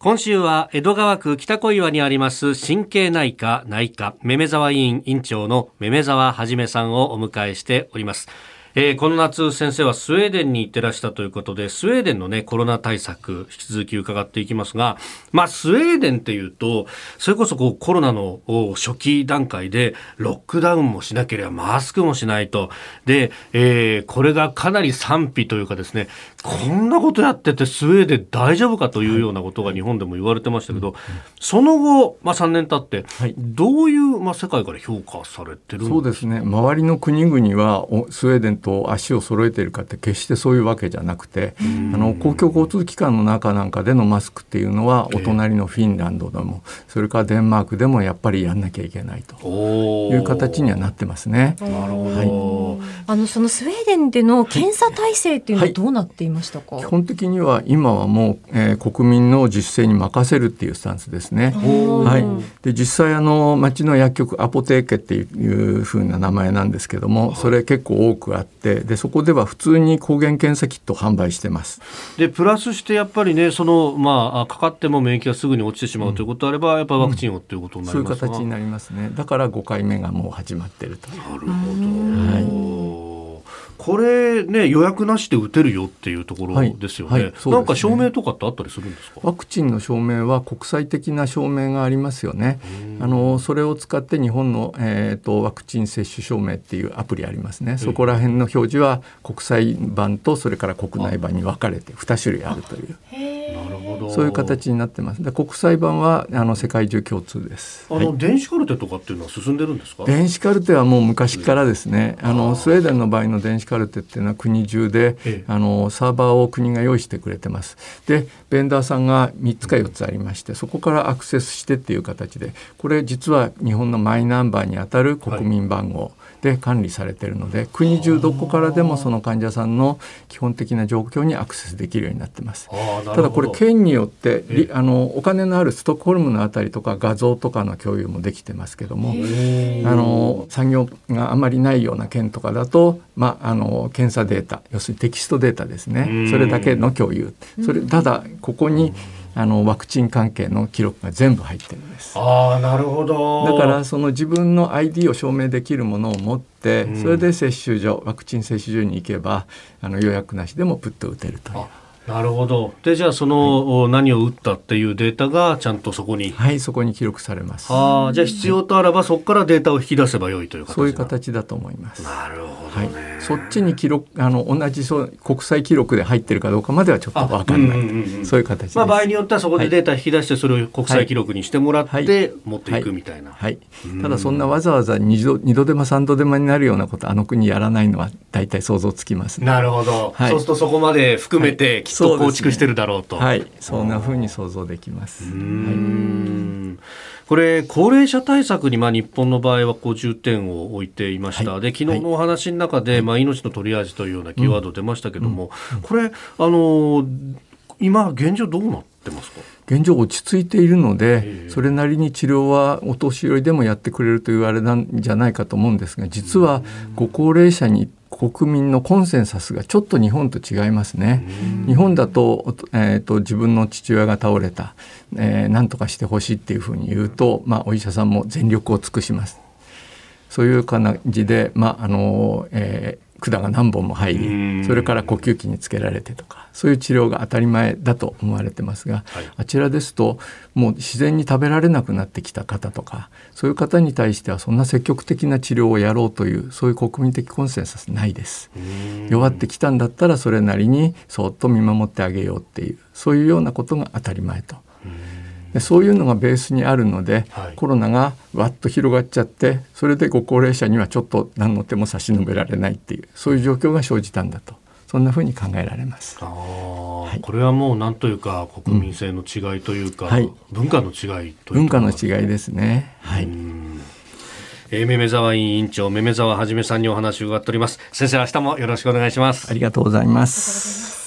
今週は江戸川区北小岩にあります神経内科内科めめ沢委員委員長のめめざわはじめさんをお迎えしております。えー、この夏先生はスウェーデンに行ってらしたということでスウェーデンのねコロナ対策引き続き伺っていきますがまあスウェーデンっていうとそれこそこうコロナの初期段階でロックダウンもしなければマスクもしないと。で、えー、これがかなり賛否というかですねこんなことやっててスウェーデン大丈夫かというようなことが日本でも言われてましたけど、その後、まあ、3年経って、どういう、まあ、世界から評価されてるそうですね。周りの国々はスウェーデンと足を揃えているかって決してそういうわけじゃなくてあの公共交通機関の中なんかでのマスクっていうのはお隣のフィンランドでもそれからデンマークでもやっぱりやんなきゃいけないという形にはなってますね。なるほど、はい、あのそのスウェーデンでの検査体制っていうのはどうなっていましたか、はい、基本的には今はもう、えー、国民の自主性に任せるっていうスタンスですね。はい、で実際あの町の薬局アポテーケっていうふうな名前なんですけどもそれ結構多くあってでそこでは普通に抗原検査キットを販売してます。でプラスしてやっぱりねそのまあかかっても免疫がすぐに落ちてしまうということであれば、うん、やっぱワクチンをということになります、うん、そういう形になりますね。だから5回目がもう始まっていると。なるほど。はい。これね予約なしで打てるよっていうところですよね。はいはい、ねなんか証明とかってあったりするんですか？ワクチンの証明は国際的な証明がありますよね。あのそれを使って日本のえっ、ー、とワクチン接種証明っていうアプリありますね。そこら辺の表示は国際版とそれから国内版に分かれて2種類あるという。そういう形になってます。で国際版はあの世界中共通です。あの、はい、電子カルテとかっていうのは進んでるんですか？電子カルテはもう昔からですね。あのスウェーデンの場合の電子カルテっていうのは国中で、ええ、あのサーバーを国が用意してくれてます。でベンダーさんが3つか4つありましてそこからアクセスしてっていう形でこれ実は日本のマイナンバーにあたる国民番号、はいで管理されているので国中どこからでもその患者さんの基本的な状況にアクセスできるようになってます。ただこれ県によってあのお金のあるストックホルムのあたりとか画像とかの共有もできてますけどもあの産業があまりないような県とかだと、まあ、あの検査データ要するにテキストデータですね。それだけの共有。それただここにあのワクチン関係の記録が全部入ってるんです。ああなるほど。だからその自分の ID を証明できるものを持って、うん、それで接種所ワクチン接種所に行けばあの予約なしでもプッと打てるという。なるほど。で、じゃあその、はい、何を打ったっていうデータがちゃんとそこに。はい、そこに記録されます。ああ、じゃあ必要とあらば、そこからデータを引き出せばよいという形そういう形だと思います。なるほど、ね、はい。そっちに記録、あの、同じそう国際記録で入ってるかどうかまではちょっとわかんない、うんうんうん。そういう形まあ、場合によってはそこでデータ引き出して、それを国際記録にしてもらって、持っていくみたいな。はい。はい、ただ、そんなわざわざ二度、二度手間三度手間になるようなこと、あの国やらないのは大体想像つきます、ね、なるほど。はい、そうするとそこまで含めて、と構築してるだろうと。はい、そんなふうに想像できます。はい、これ高齢者対策にまあ日本の場合はこう重点を置いていました。はい、で昨日のお話の中で、はい、まあ命のトリアージというようなキーワード出ましたけども、うん。うん、これあの今現状どうなってますか？現状落ち着いているのでそれなりに治療はお年寄りでもやってくれるというあれなんじゃないかと思うんですが実はご高齢者に国民のコンセンサスがちょっと日本と違いますね。日本だと,、えーと、自分の父親が倒れた、えー、何とかしてほしいっていうふうに言うと、まあ、お医者さんも全力を尽くします。そういう感じで、まああのえー、管が何本も入りそれから呼吸器につけられてとかそういう治療が当たり前だと思われてますが、はい、あちらですともう自然に食べられなくなってきた方とかそういう方に対してはそんな積極的な治療をやろうというそういう国民的コンセンサスないです。弱ってきたんだったらそれなりにそっと見守ってあげようっていうそういうようなことが当たり前と。でそういうのがベースにあるので、はい、コロナがわっと広がっちゃってそれでご高齢者にはちょっと何の手も差し伸べられないっていうそういう状況が生じたんだとそんなふうに考えられます。はい、これはもう何というか国民性の違いというか、うんはい、文化の違いという文化の違いですね。はい。えー、めめざわ委員長めめざわはじめさんにお話を伺っております。先生明日もよろしくお願いします。ありがとうございます。